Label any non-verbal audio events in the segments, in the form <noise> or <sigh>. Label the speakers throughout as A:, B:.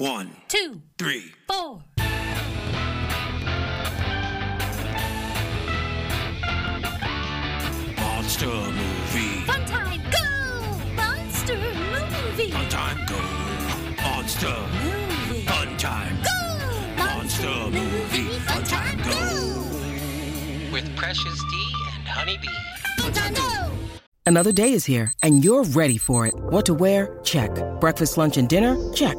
A: One,
B: two,
A: three.
B: four.
A: Monster movie.
B: Fun time, go! Monster movie.
A: Fun time go. Monster.
B: Movie.
A: Fun time.
B: Go!
A: Monster movie. Fun time go.
C: with Precious D and Honeybee.
B: Fun time, go!
D: Another day is here, and you're ready for it. What to wear? Check. Breakfast, lunch, and dinner? Check.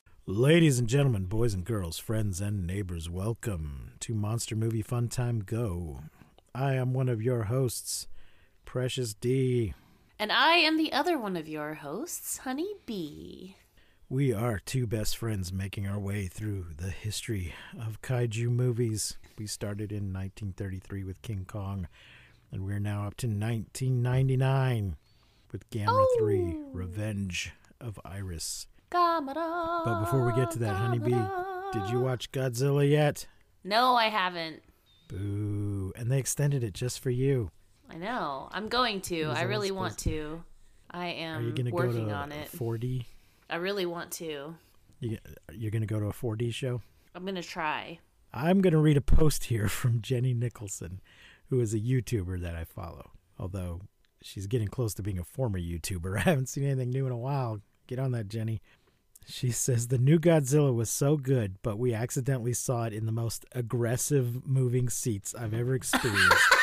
E: Ladies and gentlemen, boys and girls, friends and neighbors, welcome to Monster Movie Fun Time Go. I am one of your hosts, Precious D.
F: And I am the other one of your hosts, Honey Bee.
E: We are two best friends making our way through the history of kaiju movies. We started in 1933 with King Kong, and we're now up to 1999 with Gamera 3 Revenge of Iris.
F: Gamera,
E: But before we get to that, Honeybee, did you watch Godzilla yet?
F: No, I haven't.
E: Boo. And they extended it just for you.
F: I know. I'm going to. I really want to. I am
E: Are you going to go
F: working
E: to
F: on it.
E: 4D?
F: I really want to.
E: You, you're going to go to a 4D show?
F: I'm going to try.
E: I'm going to read a post here <laughs> from Jenny Nicholson, who is a YouTuber that I follow. Although she's getting close to being a former YouTuber. <laughs> I haven't seen anything new in a while. Get on that, Jenny. She says the new Godzilla was so good, but we accidentally saw it in the most aggressive moving seats I've ever experienced.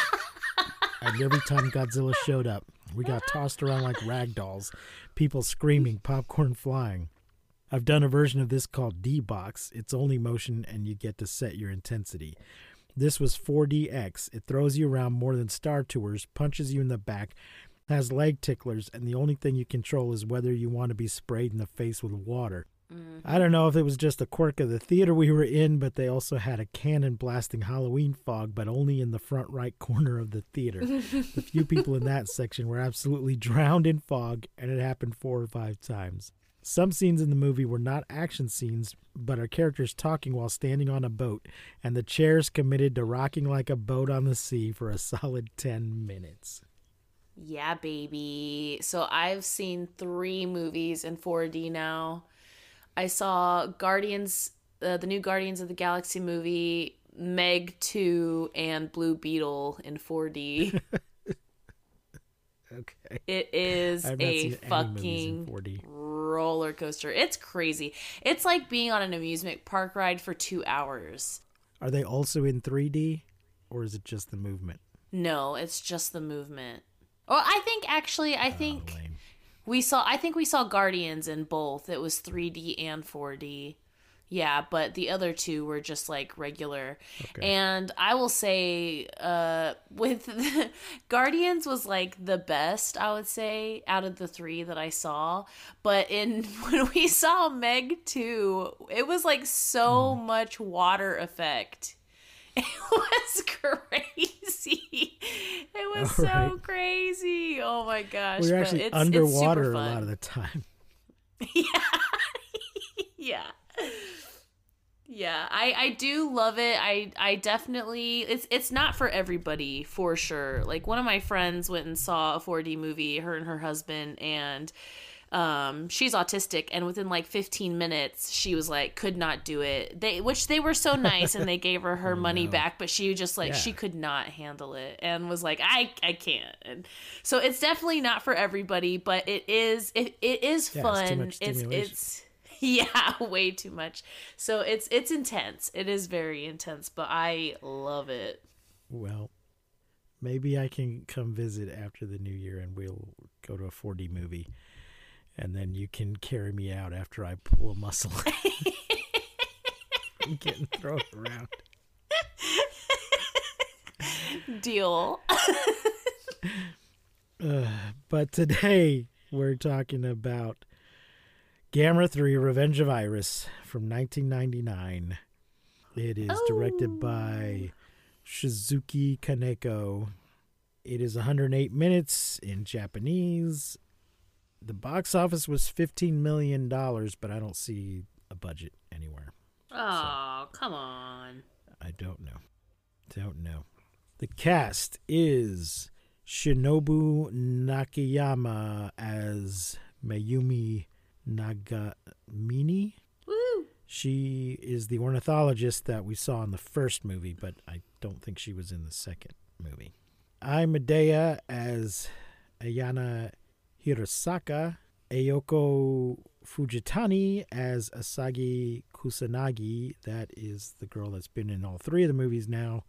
E: and every time Godzilla showed up, we got tossed around like rag dolls, people screaming, popcorn flying. I've done a version of this called D Box. It's only motion and you get to set your intensity. This was 4DX. It throws you around more than Star Tours, punches you in the back, has leg ticklers, and the only thing you control is whether you want to be sprayed in the face with water. I mm-hmm. don't know if it was just a quirk of the theater we were in, but they also had a cannon blasting Halloween fog, but only in the front right corner of the theater. the few <laughs> people in that section were absolutely drowned in fog, and it happened four or five times. Some scenes in the movie were not action scenes, but are characters talking while standing on a boat, and the chairs committed to rocking like a boat on the sea for a solid 10 minutes.
F: Yeah, baby. So I've seen three movies in 4D now. I saw Guardians, uh, the new Guardians of the Galaxy movie, Meg 2, and Blue Beetle in 4D. <laughs>
E: Okay.
F: It is a
E: seen any movies in
F: fucking
E: 4D.
F: roller coaster. It's crazy. It's like being on an amusement park ride for two hours.
E: Are they also in 3D, or is it just the movement?
F: No, it's just the movement. Well, I think actually, I think
E: Lame.
F: we saw. I think we saw Guardians in both. It was 3D and 4D. Yeah, but the other two were just like regular. And I will say, uh, <laughs> with Guardians was like the best, I would say, out of the three that I saw. But in <laughs> when we saw Meg 2, it was like so
E: Hmm.
F: much water effect. It <laughs> was crazy. It was so crazy. Oh my gosh.
E: We're actually
F: it's- it's
E: underwater a lot of the time. <laughs>
F: Yeah. yeah yeah i i do love it i i definitely it's it's not for everybody for sure like one of my friends went and saw a 4d movie her and her husband and um she's autistic and within like 15 minutes she was like could not do it. They which they were so nice and they <laughs> gave her her money back but she just like
E: Oh, Yeah.
F: she could not handle it and was like i i can't. And so it's definitely not for everybody but it is it, it is
E: Yeah,
F: fun.
E: much
F: it's it's <laughs> yeah way too much. So it's it's intense. It is very intense but i love it.
E: Well, maybe I can come visit after the new year and we'll go to a 4D movie. And then you can carry me out after I pull a muscle. <laughs> I'm getting thrown around.
F: deal <sighs>
E: But today we're talking about Gamera 3 Revenge of Iris from 1999. It is directed oh. by Shizuki Kaneko. It is 108 minutes in Japanese. The box office was 15 million dollars, but I don't see a budget anywhere.
F: Oh, come on.
E: I don't know. Don't know. The cast is Shinobu Nakayama as Mayumi Nagamine.
F: Woo!
E: She is the ornithologist that we saw in the first movie, but I don't think she was in the second movie. Ai Maeda as Ayana Hirosaka, Ayako Fujitani as Asagi Kusanagi. That is the girl that's been in all three of the movies now,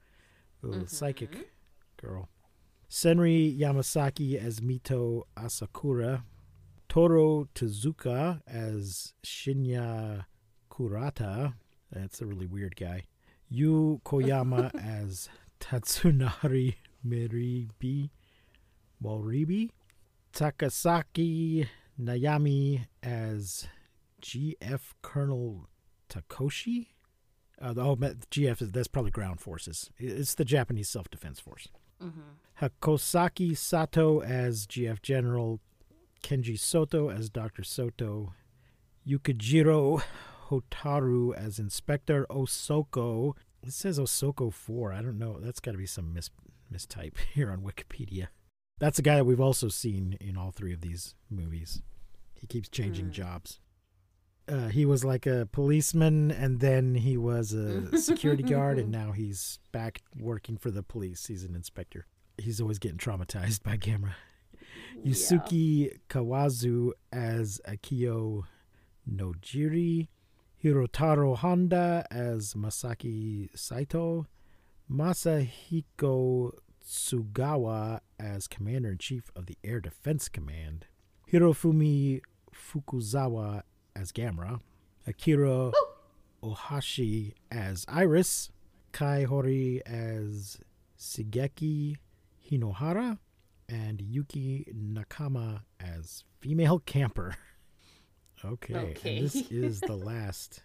E: the mm-hmm. psychic girl. Senri Yamasaki as Mito Asakura, Toru Tezuka as Shinya Kurata. That's a really weird guy. Yu Koyama <laughs> as Tatsunari Meribi Moribi. Takasaki Nayami as GF Colonel Takoshi. Uh, oh, GF is that's probably ground forces. It's the Japanese Self Defense Force. Hakosaki Sato as GF General, Kenji Soto as Dr. Soto, Yukijiro Hotaru as Inspector Osoko. It says Osoko 4. I don't know. That's got to be some mis- mistype <laughs> here on Wikipedia. That's a guy that we've also seen in all three of these movies. He keeps changing jobs. Uh, he was like a policeman, and then he was a <laughs> security guard, and now he's back working for the police. He's an inspector. He's always getting traumatized by Gamera. Yusuke Kawazu as Akio Nojiri, Hirotaro Honda as Masaki Saito, Masahiko Tsugawa as Commander in Chief of the Air Defense Command, Hirofumi Fukuzawa as Gamera, Akira Ohashi as Iris, Kai Hori as Shigeki Hinohara, and Yuki Nakama as female camper. <laughs> Okay,
F: Okay.
E: this is the last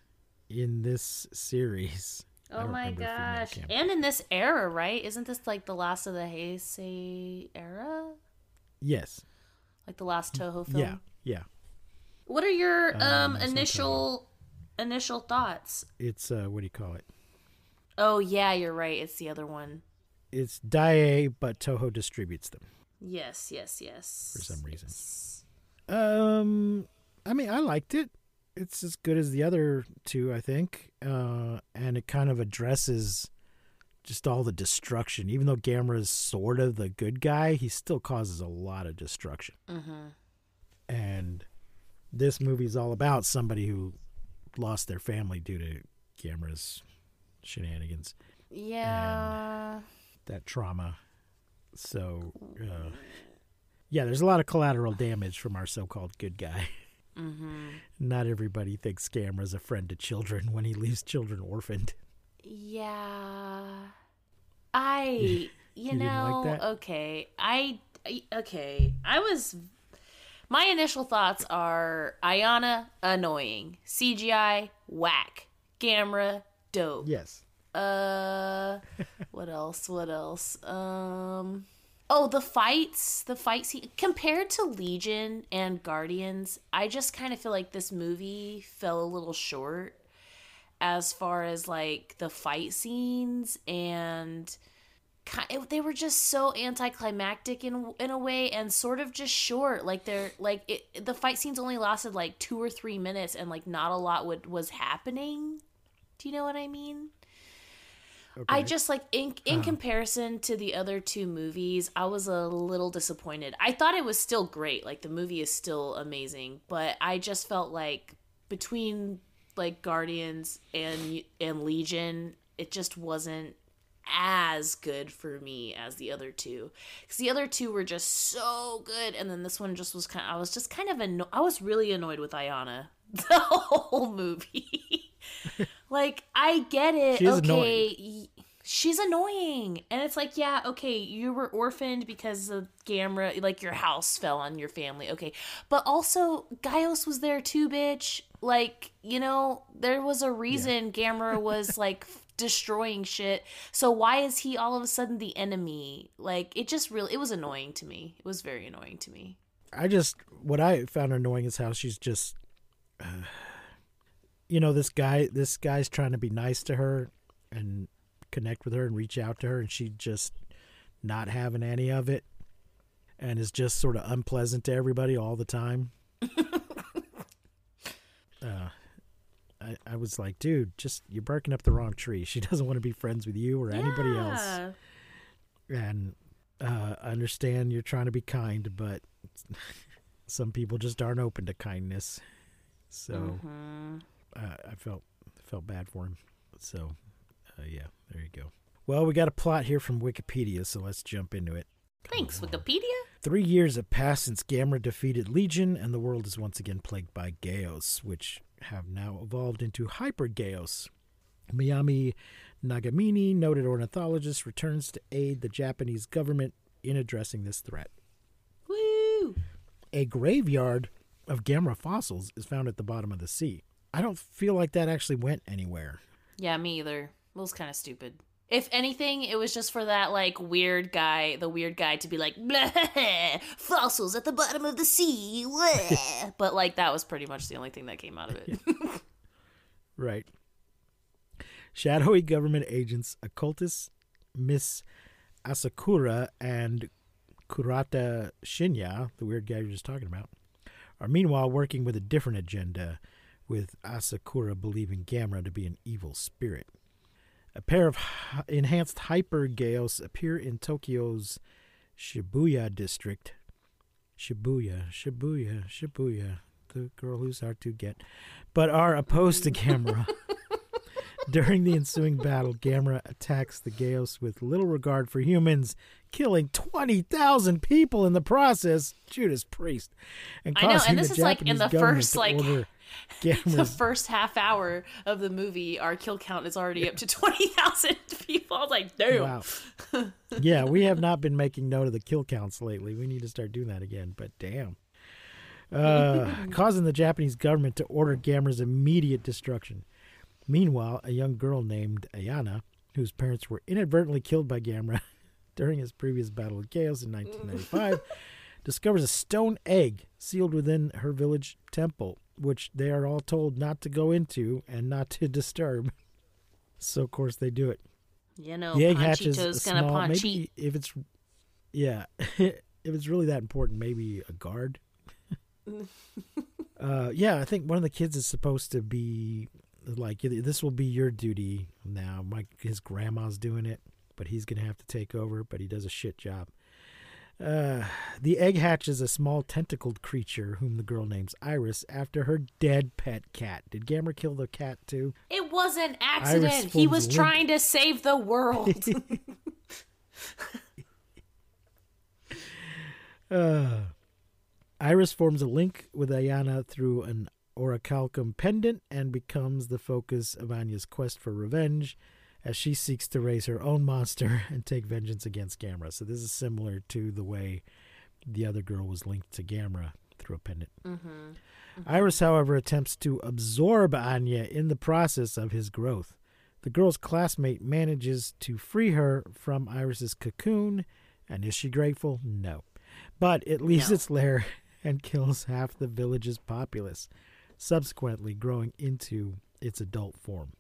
E: in this series.
F: Oh my gosh. And in this era, right? Isn't this like the last of the Heisei era?
E: yes,
F: Like the last Toho film?
E: yeah, yeah.
F: What are your
E: Um,
F: um, initial initial thoughts?
E: It's uh, what do you call it?
F: Oh yeah, you're right. It's the other one.
E: It's Daiei, but Toho distributes them.
F: Yes, yes, yes.
E: For some reason.
F: Yes.
E: Um, I mean, I liked it. It's as good as the other two, I think. Uh, and it kind of addresses just all the destruction. Even though Gamera's sort of the good guy, he still causes a lot of destruction.
F: Mhm.
E: And this movie is all about somebody who lost their family due to Gamera's shenanigans,
F: Yeah.
E: that trauma. So, uh, yeah, there's a lot of collateral damage from our so-called good guy. <laughs>
F: Mm-hmm.
E: Not everybody thinks Gamera's a friend to children when he leaves children orphaned.
F: Yeah. I <laughs> you,
E: You didn't like
F: know, okay. I I- okay. I was my initial thoughts are Ayana annoying, CGI whack, Gamera dope.
E: Yes.
F: Uh, <laughs> what else? What else? Um, oh, the fights, the fight scene compared to Legion and Guardians, I just kind of feel like this movie fell a little short as far as like the fight scenes and they were just so anticlimactic in in a way and sort of just short. Like they're like it, the fight scenes only lasted like 2 or 3 minutes and like not a lot would was happening. Do you know what i mean I just like in in uh-huh. comparison to the other two movies, I was a little disappointed. I thought it was still great. Like the movie is still amazing, but I just felt like between like Guardians and and Legion, it just wasn't as good for me as the other two. Cuz the other two were just so good and then this one just was kind of, I was just kind of anno- I was really annoyed with Ayana <laughs> the whole movie. <laughs> like I get it.
E: She is
F: okay, y- she's annoying, and it's like, yeah, okay, you were orphaned because of Gamera, like your house fell on your family, okay, but also Gyaos was there too, bitch. Like you know, there was a reason Gamera <laughs> was like destroying shit. So why is he all of a sudden the enemy? Like it just really it was annoying to me. It was very annoying to me.
E: I just what I found annoying is how she's just, uh, you know, this guy. This guy's trying to be nice to her and connect with her and reach out to her, and she just not having any of it, and is just sort of unpleasant to everybody all the time. <laughs> uh, I, I was like, dude, just you're barking up the wrong tree. She <laughs> doesn't want to be friends with you or anybody else. And uh, I understand you're trying to be kind, but <laughs> some people just aren't open to kindness. So
F: Mhm.
E: Uh, I felt felt bad for him. So uh, yeah, there you go. Well, we got a plot here from Wikipedia, so let's jump into it.
F: Thanks, Wikipedia.
E: Three years have passed since Gamera defeated Legion, and the world is once again plagued by Gyaos, which have now evolved into Hyper Gyaos. Mayumi Nagamine, noted ornithologist, returns to aid the Japanese government in addressing this threat.
F: Woo!
E: A graveyard of Gamera fossils is found at the bottom of the sea. I don't feel like that actually went anywhere.
F: Yeah, me either. It was kind of stupid. If anything, it was just for that like weird guy, the weird guy to be like, "Blah, fossils at the bottom of the sea. <laughs> but like that was pretty much the only thing that came out of it. <laughs>
E: Right. Shadowy government agents, occultists Miss Asakura and Kurata Shinya, the weird guy were just talking about, are meanwhile working with a different agenda, with Asakura believing Gamera to be an evil spirit. A pair of enhanced hyper Gyaos appear in Tokyo's Shibuya district. Shibuya, Shibuya, Shibuya, the girl who's hard to get, but are opposed to Gamera. <laughs> During the ensuing battle, Gamera attacks the Gyaos with little regard for humans, killing 20,000 people in the process. Judas Priest. And
F: I know, and this is, like, in
E: Japanese
F: the first, like,
E: order
F: the first half hour of the movie, our kill count is already up to twenty thousand <laughs> people. I was like, damn.
E: Wow. yeah, we have not been making note of the kill counts lately. We need to start doing that again, but damn. Uh, <laughs> causing the Japanese government to order Gamera's immediate destruction. Meanwhile, a young girl named Ayana, whose parents were inadvertently killed by Gamera <laughs> during his previous battle with Gyaos in 1995, discovers a stone egg sealed within her village temple, which they are all told not to go into and not to <laughs> disturb. So, of course, they do it.
F: You know,
E: the egg hatches a small, maybe if it's yeah <laughs> if it's really that important maybe a guard. <laughs> Uh yeah i think one of the kids is supposed to be like this will be your duty now. My his grandma's doing it but he's gonna have to take over but he does a shit job uh, the egg hatches a small tentacled creature whom the girl names Iris after her dead pet cat. Did Gamera kill the cat too?
F: It was an accident. He was
E: link.
F: trying to save the world. <laughs>
E: Uh, Iris forms a link with Ayana through an orichalcum pendant and becomes the focus of Anya's quest for revenge as she seeks to raise her own monster <laughs> and take vengeance against Gamera. So this is similar to the way the other girl was linked to Gamera through a pendant. Mm-hmm. Mm-hmm. Iris, however, attempts to absorb Anya in the process of his growth. The girl's classmate manages to free her from Iris's cocoon, and is she grateful? No. But it leaves
F: No.
E: its lair <laughs> and kills half the village's populace, subsequently growing into its adult form.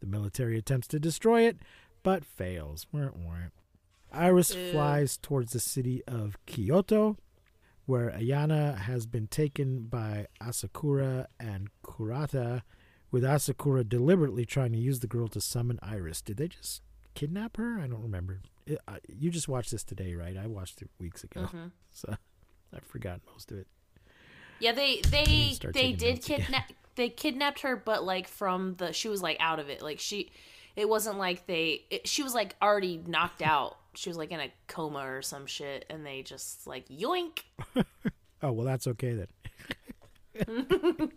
E: The military attempts to destroy it, but fails. Iris
F: Ew.
E: flies towards the city of Kyoto, where Ayana has been taken by Asakura and Kurata, with Asakura deliberately trying to use the girl to summon Iris. Did they just kidnap her? I don't remember. It, uh, you just watched this today, right? I watched it weeks ago, <laughs> so I forgot most of it.
F: yeah, they they they did kidnap they kidnapped her, but like from the she was like out of it. Like she, it wasn't like they. It, she was like already knocked out. She was like in a coma or some shit, and they just like yoink. <laughs>
E: Oh well, that's okay then. <laughs>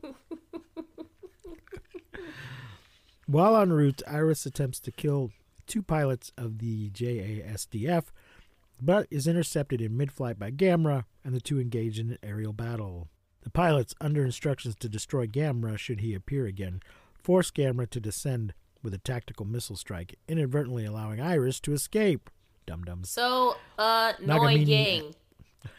E: While en route, Iris attempts to kill two pilots of the JASDF, but is intercepted in mid-flight by Gamera, and the two engage in an aerial battle. The pilots, under instructions to destroy Gamera should he appear again, force Gamera to descend with a tactical missile strike, inadvertently allowing Iris to escape. Dum dums.
F: So, uh,
E: Nagamine-
F: annoying.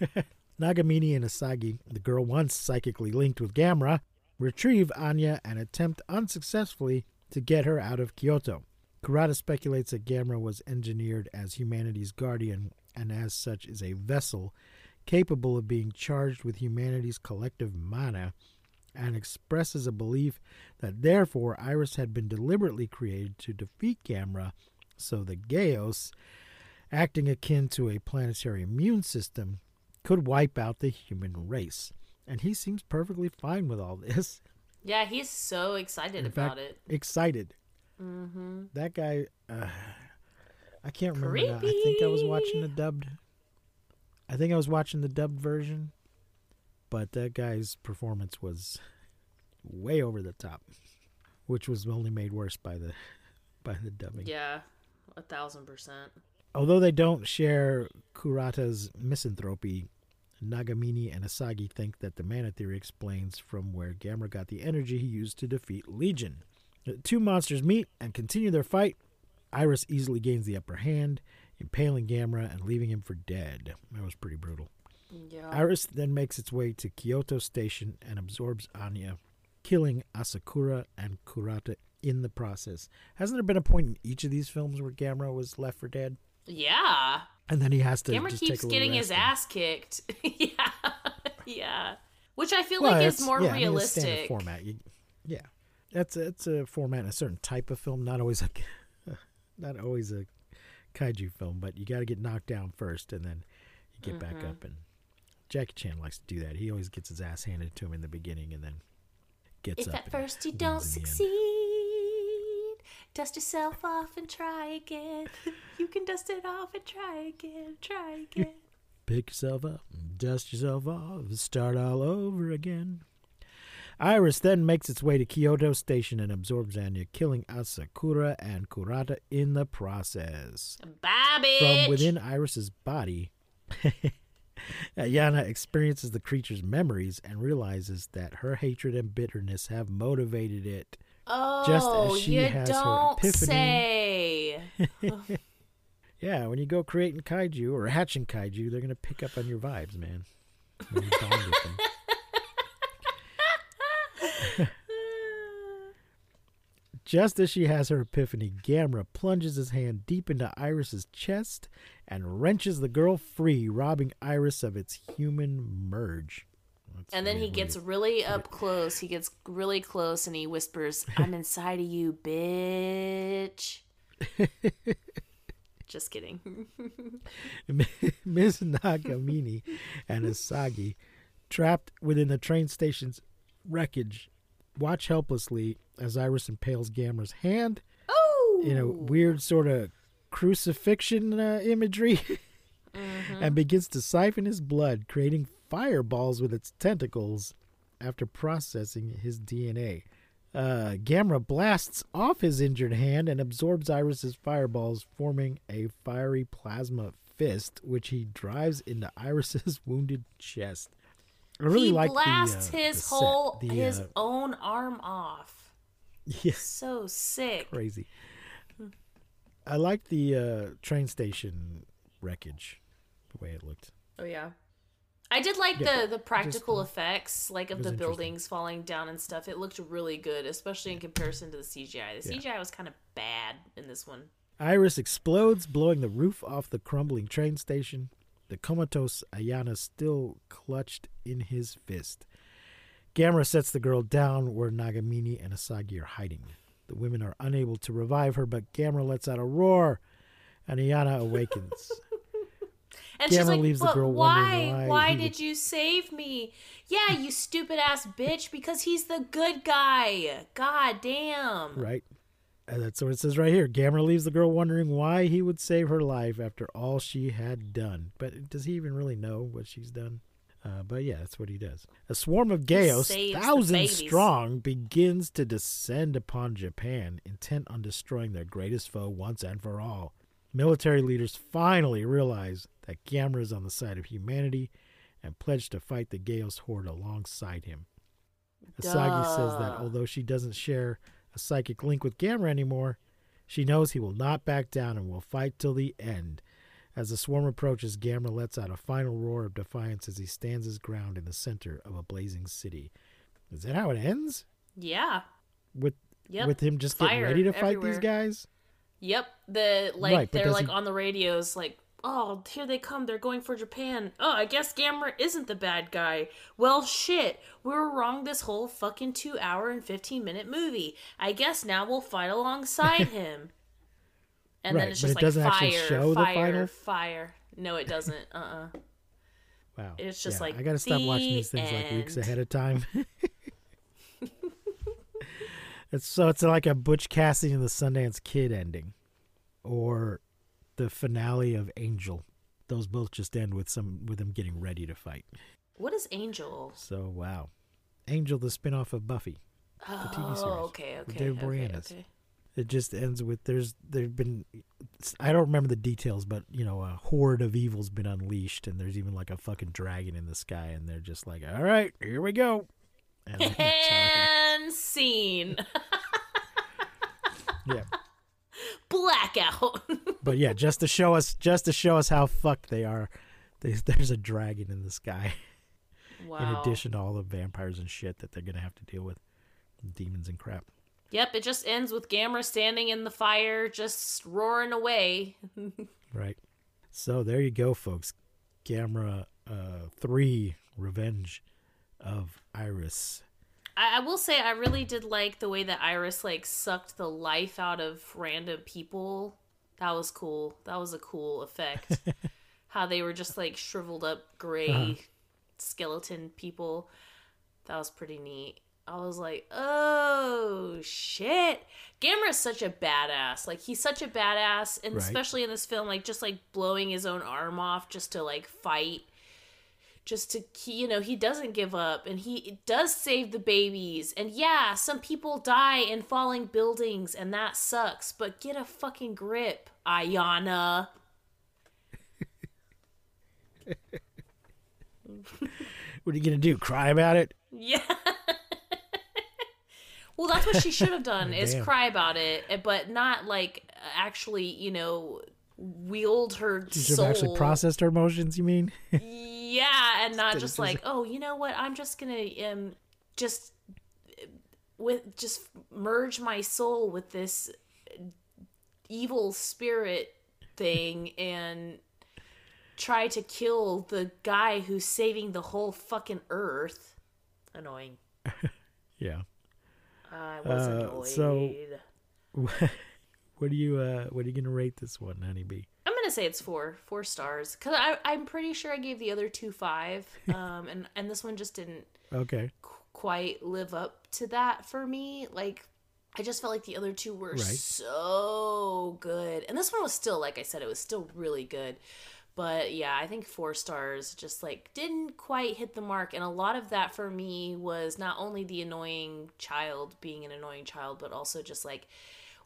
F: <laughs>
E: Nagamine and Asagi, the girl once psychically linked with Gamera, retrieve Anya and attempt unsuccessfully to get her out of Kyoto. Kurata speculates that Gamera was engineered as humanity's guardian and as such is a vessel capable of being charged with humanity's collective mana and expresses a belief that therefore Iris had been deliberately created to defeat Gamera so the Gyaos, acting akin to a planetary immune system, could wipe out the human race. And he seems perfectly fine with all this.
F: Yeah, he's so excited
E: In
F: about
E: fact,
F: it.
E: excited.
F: Mm-hmm.
E: That guy, uh, I can't remember. Now. I think I was watching the
F: Creepy.
E: dubbed. I think I was watching the dubbed version, but that guy's performance was way over the top, which was only made worse by the <laughs> by the dubbing.
F: Yeah, a thousand percent.
E: Although they don't share Kurata's misanthropy, Nagamine and Asagi think that the mana theory explains from where Gamera got the energy he used to defeat Legion. The two monsters meet and continue their fight. Iris easily gains the upper hand, impaling Gamera and leaving him for dead. That was pretty brutal.
F: Yeah.
E: Iris then makes its way to Kyoto Station and absorbs Anya, killing Asakura and Kurata in the process. Hasn't there been a point in each of these films where Gamera was left for dead?
F: yeah.
E: And then he has to
F: Gamera
E: just
F: keeps
E: take a little
F: getting his
E: and-
F: ass kicked. <laughs> yeah. yeah. Which I feel
E: Well,
F: like is more
E: yeah, I mean,
F: realistic.
E: format. You, yeah, that's a, it's a format, a certain type of film. Not always a, <laughs> not always a kaiju film, but you got to get knocked down first, and then you get back
F: Mm-hmm.
E: up. And Jackie Chan likes to do that. He always gets his ass handed to him in the beginning, and then gets
F: If
E: up.
F: at first you don't succeed, dust yourself off and try again. <laughs> You can dust it off and try again, try again.
E: Pick yourself up, dust yourself off, and start all over again. Iris then makes its way to Kyoto Station and absorbs Anya, killing Asakura and Kurata in the process.
F: Bitch.
E: From within Iris's body, <laughs> Yana experiences the creature's memories and realizes that her hatred and bitterness have motivated it.
F: oh,
E: just as oh, she
F: you
E: has her
F: don't
E: epiphany.
F: say. <laughs> <laughs>
E: Yeah, when you go creating kaiju or hatching kaiju, they're gonna pick up on your vibes, man. When you bond with them. <laughs> Just as she has her epiphany, Gamera plunges his hand deep into Iris's chest and wrenches the girl free, robbing Iris of its human merge. That's
F: And then he
E: weird.
F: gets really up close. He gets really close and he whispers, <laughs> I'm inside of you, bitch. <laughs> Just kidding.
E: Ms. Nagamine and Asagi, trapped within the train station's wreckage, watch helplessly as Iris impales Gamera's hand
F: Oh!
E: in a weird sort of crucifixion uh, imagery <laughs> and begins to siphon his blood, creating fireballs with its tentacles after processing his DNA. Uh, Gamera blasts off his injured hand and absorbs Iris's fireballs, forming a fiery plasma fist, which he drives into Iris's <laughs> wounded chest. I really
F: he
E: like
F: blasts
E: the, uh,
F: his
E: the set.
F: whole
E: The,
F: his
E: uh,
F: own arm off. <laughs>
E: yes,
F: So sick.
E: crazy. I like the uh, train station wreckage, the way it looked.
F: Oh yeah. I did like
E: Yeah,
F: the the practical
E: uh,
F: effects, like of the buildings falling down and stuff. It looked really good, especially in comparison to the CGI. The
E: Yeah.
F: CGI was kind of bad in this one.
E: Iris explodes, blowing the roof off the crumbling train station. The comatose Ayana still clutched in his fist. Gamera sets the girl down where Nagamine and Asagi are hiding. The women are unable to revive her, but Gamera lets out a roar, and Ayana awakens. <laughs>
F: And she's
E: Gamera
F: like,
E: leaves the girl
F: why?
E: wondering why
F: Why did
E: would-
F: you save me? Yeah, you stupid ass bitch. Because he's the good guy. God damn.
E: right? And that's what it says right here. Gamera leaves the girl wondering why he would save her life after all she had done. But does he even really know what she's done? Uh, but yeah, that's what he does. A swarm of
F: the
E: thousands strong, begins to descend upon Japan, intent on destroying their greatest foe once and for all. Military leaders finally realize that Gamera is on the side of humanity and pledge to fight the Gyaos horde alongside him. Asagi says that although she doesn't share a psychic link with Gamera anymore, She knows he will not back down and will fight till the end. As the swarm approaches, Gamera lets out a final roar of defiance as he stands his ground in the center of a blazing city. Is that how it ends?
F: Yeah.
E: With
F: Yep.
E: with him just getting ready to fight
F: everywhere.
E: these guys?
F: Yep. The like
E: Right,
F: they're like on the radios like, "Oh, here they come. They're going for Japan." Oh, I guess Gamera isn't the bad guy. Well, shit. We were wrong this whole fucking 2 hour and 15 minute movie. I guess now we'll fight alongside <laughs> him. And
E: Right,
F: then it's
E: but
F: just
E: it doesn't
F: like
E: actually
F: fire,
E: show the
F: fire,
E: final?
F: fire. No, it doesn't. <laughs> Uh-uh.
E: Wow.
F: It's just
E: Yeah,
F: like
E: I gotta stop watching these things like weeks ahead of time. <laughs> it's so it's like a Butch Cassidy and the Sundance Kid ending, or the finale of Angel. Those both just end with some with them getting ready to fight.
F: What is Angel?
E: So wow, Angel, the spinoff of Buffy. the TV oh, series
F: Oh, okay, okay.
E: Dave
F: okay,
E: Boreanaz.
F: okay.
E: It just ends with there's there've been I don't remember the details, but you know a horde of evil's been unleashed, and there's even like a fucking dragon in the sky, and they're just like, all right, here we go. And that's how it-
F: And scene. <laughs>
E: yeah,
F: Blackout. <laughs>
E: but yeah, just to show us, just to show us how fucked they are. There's, there's a dragon in the sky. <laughs>
F: wow.
E: In addition to all the vampires and shit that they're gonna have to deal with, demons and crap.
F: Yep, it just ends with Gamera standing in the fire, just roaring away. <laughs>
E: Right. So there you go, folks. Gamera uh, three, Revenge of Iris.
F: I, I will say I really did like the way that Iris like sucked the life out of random people. That was cool. That was a cool effect. <laughs> How they were just like shriveled up gray
E: Uh-huh.
F: skeleton people. That was pretty neat. I was like, oh shit. Gamera's such a badass. Like he's such a badass and
E: Right.
F: especially in this film, like just like blowing his own arm off just to like fight just to you know he doesn't give up and he does save the babies and yeah some people die in falling buildings and that sucks but get a fucking grip ayana
E: What are you gonna do? Cry about it?
F: yeah <laughs> well that's what she should have done <laughs> is
E: Damn.
F: cry about it eh, but not like actually you know wield her
E: she should
F: soul
E: have actually processed her emotions. You mean? <laughs>
F: yeah and not just like oh you know what? I'm just gonna um just with just merge my soul with this evil spirit thing and try to kill the guy who's saving the whole fucking earth. Annoying. <laughs>
E: Yeah.
F: i was
E: Uh,
F: annoyed.
E: so- <laughs> What do you uh what are you gonna rate this one, honeybee?
F: Gonna say it's four, four stars, because I'm pretty sure I gave the other two five, <laughs> um, and and this one just didn't
E: Okay.
F: qu- quite live up to that for me. Like, I just felt like the other two were
E: Right.
F: so good, and this one was still, like I said, it was still really good. But yeah, I think four stars just like didn't quite hit the mark, and a lot of that for me was not only the annoying child being an annoying child, but also just like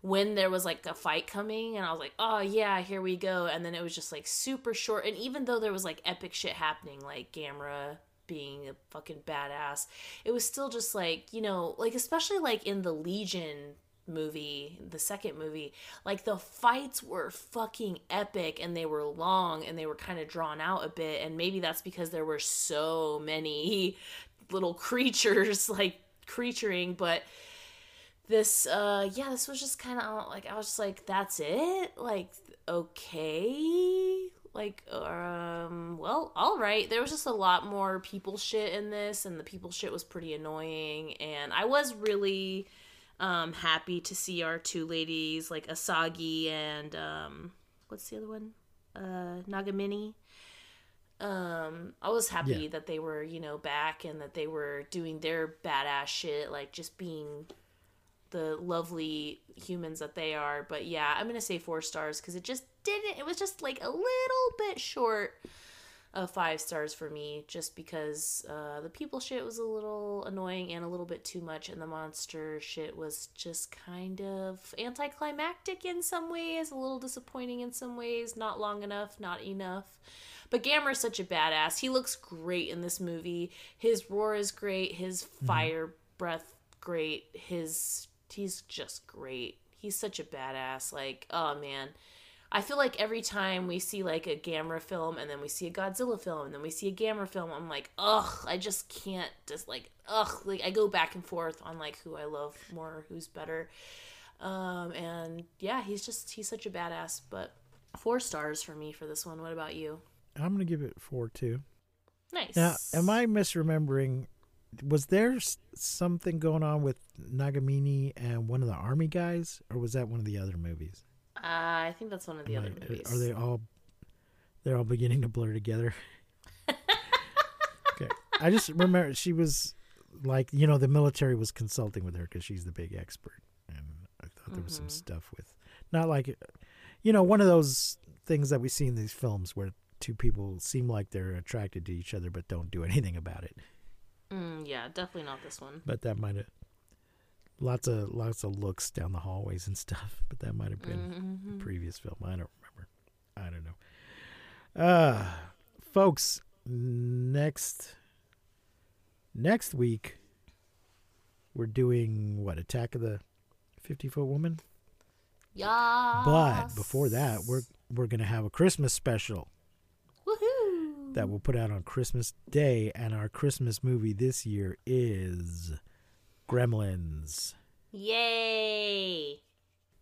F: when there was like a fight coming and I was like, "Oh yeah, here we go." And then it was just like super short and even though there was like epic shit happening like Gamera being a fucking badass, it was still just like, you know, like especially like in the Legion movie, the second movie, like the fights were fucking epic and they were long and they were kind of drawn out a bit and maybe that's because there were so many <laughs> little creatures like creaturing, but this uh yeah this was just kind of like i was just like that's it? Like okay? Like um well all right. There was just a lot more people shit in this and the people shit was pretty annoying and i was really um happy to see our two ladies like asagi and um what's the other one? Uh nagamine. Um i was happy
E: Yeah.
F: that they were you know back and that they were doing their badass shit like just being the lovely humans that they are. But yeah, I'm gonna say four stars because it just didn't. It was just like a little bit short of five stars for me, just because uh, the people shit was a little annoying and a little bit too much, and the monster shit was just kind of anticlimactic in some ways, a little disappointing in some ways, not long enough, not enough. But Gamera's such a badass. He looks great in this movie. His roar is great. His fire breath great. His he's just great. He's such a badass. Like, oh man. I feel like every time we see like a Gamera film and then we see a Godzilla film and then we see a Gamera film, I'm like, ugh, I just can't just like ugh, like I go back and forth on like who I love more, who's better. Um and yeah, he's just he's such a badass, but four stars for me for this one. What about you?
E: I'm gonna give it four too.
F: Nice.
E: Now, am I misremembering? Was there something going on with Nagamine and one of the army guys, or was that one of the other movies?
F: Uh, I think that's one of the
E: Am
F: other
E: I-
F: movies.
E: Are they all? They're all beginning to blur together. <laughs> okay, I just remember she was like, you know, the military was consulting with her because she's the big expert, and I thought there was some
F: Mhm.
E: stuff with, not like, you know, one of those things that we see in these films where two people seem like they're attracted to each other but don't do anything about it.
F: Mm, yeah, definitely not this one.
E: But that might have lots of lots of looks down the hallways and stuff. <laughs> But that might have been
F: Mhm.
E: the previous film. I don't remember. I don't know. Uh folks, next next week we're doing what Attack of the Fifty Foot Woman.
F: Yeah.
E: But before that, we're we're gonna have a Christmas special. That we'll put out on Christmas Day, and our Christmas movie this year is Gremlins.
F: Yay.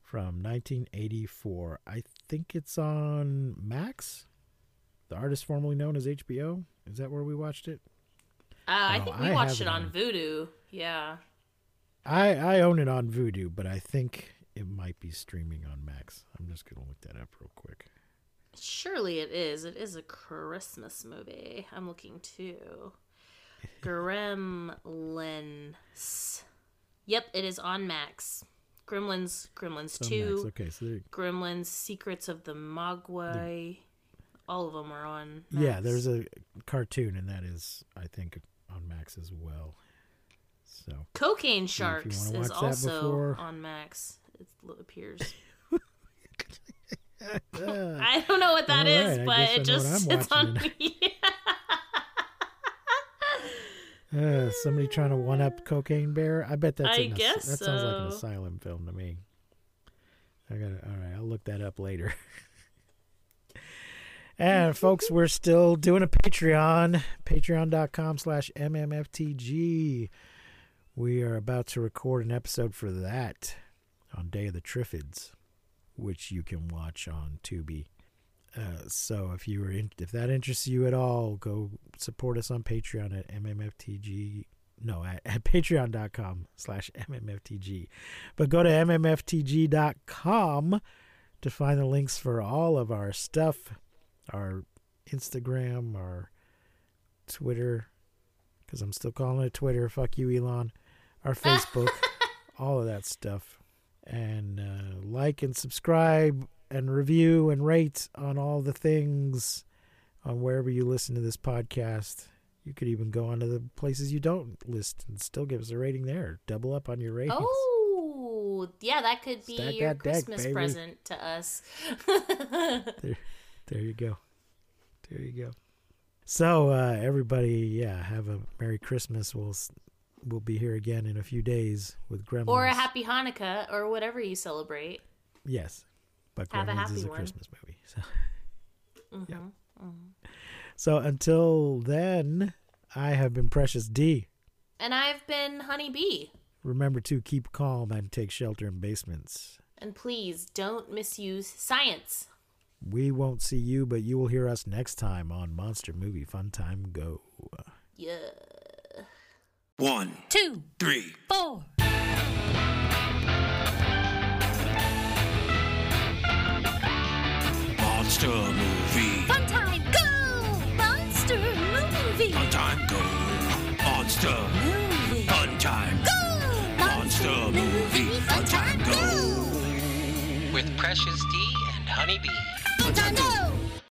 E: from 1984. I think it's on Max, the artist formerly known as HBO. Is that where we watched it?
F: Uh, I
E: Oh,
F: think we
E: I
F: watched it on
E: on-
F: Vudu. Yeah.
E: I I own it on Vudu, but I think it might be streaming on Max. I'm just gonna look that up real quick.
F: Surely it is. It is a Christmas movie. I'm looking too. Gremlins. Yep, it is on Max. Gremlins, Gremlins
E: on
F: 2,
E: Max. Okay, so there,
F: Gremlins, Secrets of the Mogwai. All of them are on.
E: yeah, there's a cartoon, and that is I think on Max as well. So
F: Cocaine Sharks is also
E: before-
F: on Max. It appears. <laughs>
E: uh,
F: I don't know what that
E: All
F: is,
E: right,
F: but it just
E: what I'm <laughs>
F: it's on.
E: me. <laughs> uh, somebody trying to one up Cocaine Bear. I bet that's
F: I guess
E: that sounds like an asylum film to me. I got to All right, I'll look that up later. <laughs> and folks, we're still doing a Patreon. Patreon.com slash MMFTG. We are about to record an episode for that on Day of the Triffids, which you can watch on Tubi. Uh, so if you were in, if that interests you at all, go support us on Patreon at MMFTG. No, at, at patreon.com slash MMFTG. But go to MMFTG.com to find the links for all of our stuff, our Instagram, our Twitter, because I'm still calling it Twitter. Fuck you, Elon. Our Facebook, <laughs> all of that stuff. And uh, like and subscribe and review and rate on all the things on wherever you listen to this podcast. You could even go onto the places you don't list and still give us a rating there. Double up on your ratings.
F: Oh, yeah, that could be
E: Stack
F: your
E: deck,
F: Christmas present to us. <laughs>
E: There, there you go. There you go. So uh, everybody, yeah, have a Merry Christmas. We'll we'll be here again in a few days with Gremlins.
F: or a happy Hanukkah, or whatever you celebrate.
E: yes, but
F: Have a
E: Gremlins
F: happy
E: is a
F: one.
E: Christmas movie. <laughs> So.
F: hmm
E: Yeah. So until then, I have been Precious D.
F: And I've been Honey Bee.
E: Remember to keep calm and take shelter in basements.
F: And please don't misuse science.
E: We won't see you, but you will hear us next time on Monster Movie Fun Time Go.
F: Yeah.
A: One,
B: Two,
A: three.
B: four.
A: Monster movie.
B: Fun time, go! Monster movie.
A: Fun time go. Monster.
B: Movie.
A: Fun time.
B: Go!
A: Monster movie. Fun time go.
C: With Precious D and Honeybee.
B: Fun time, go!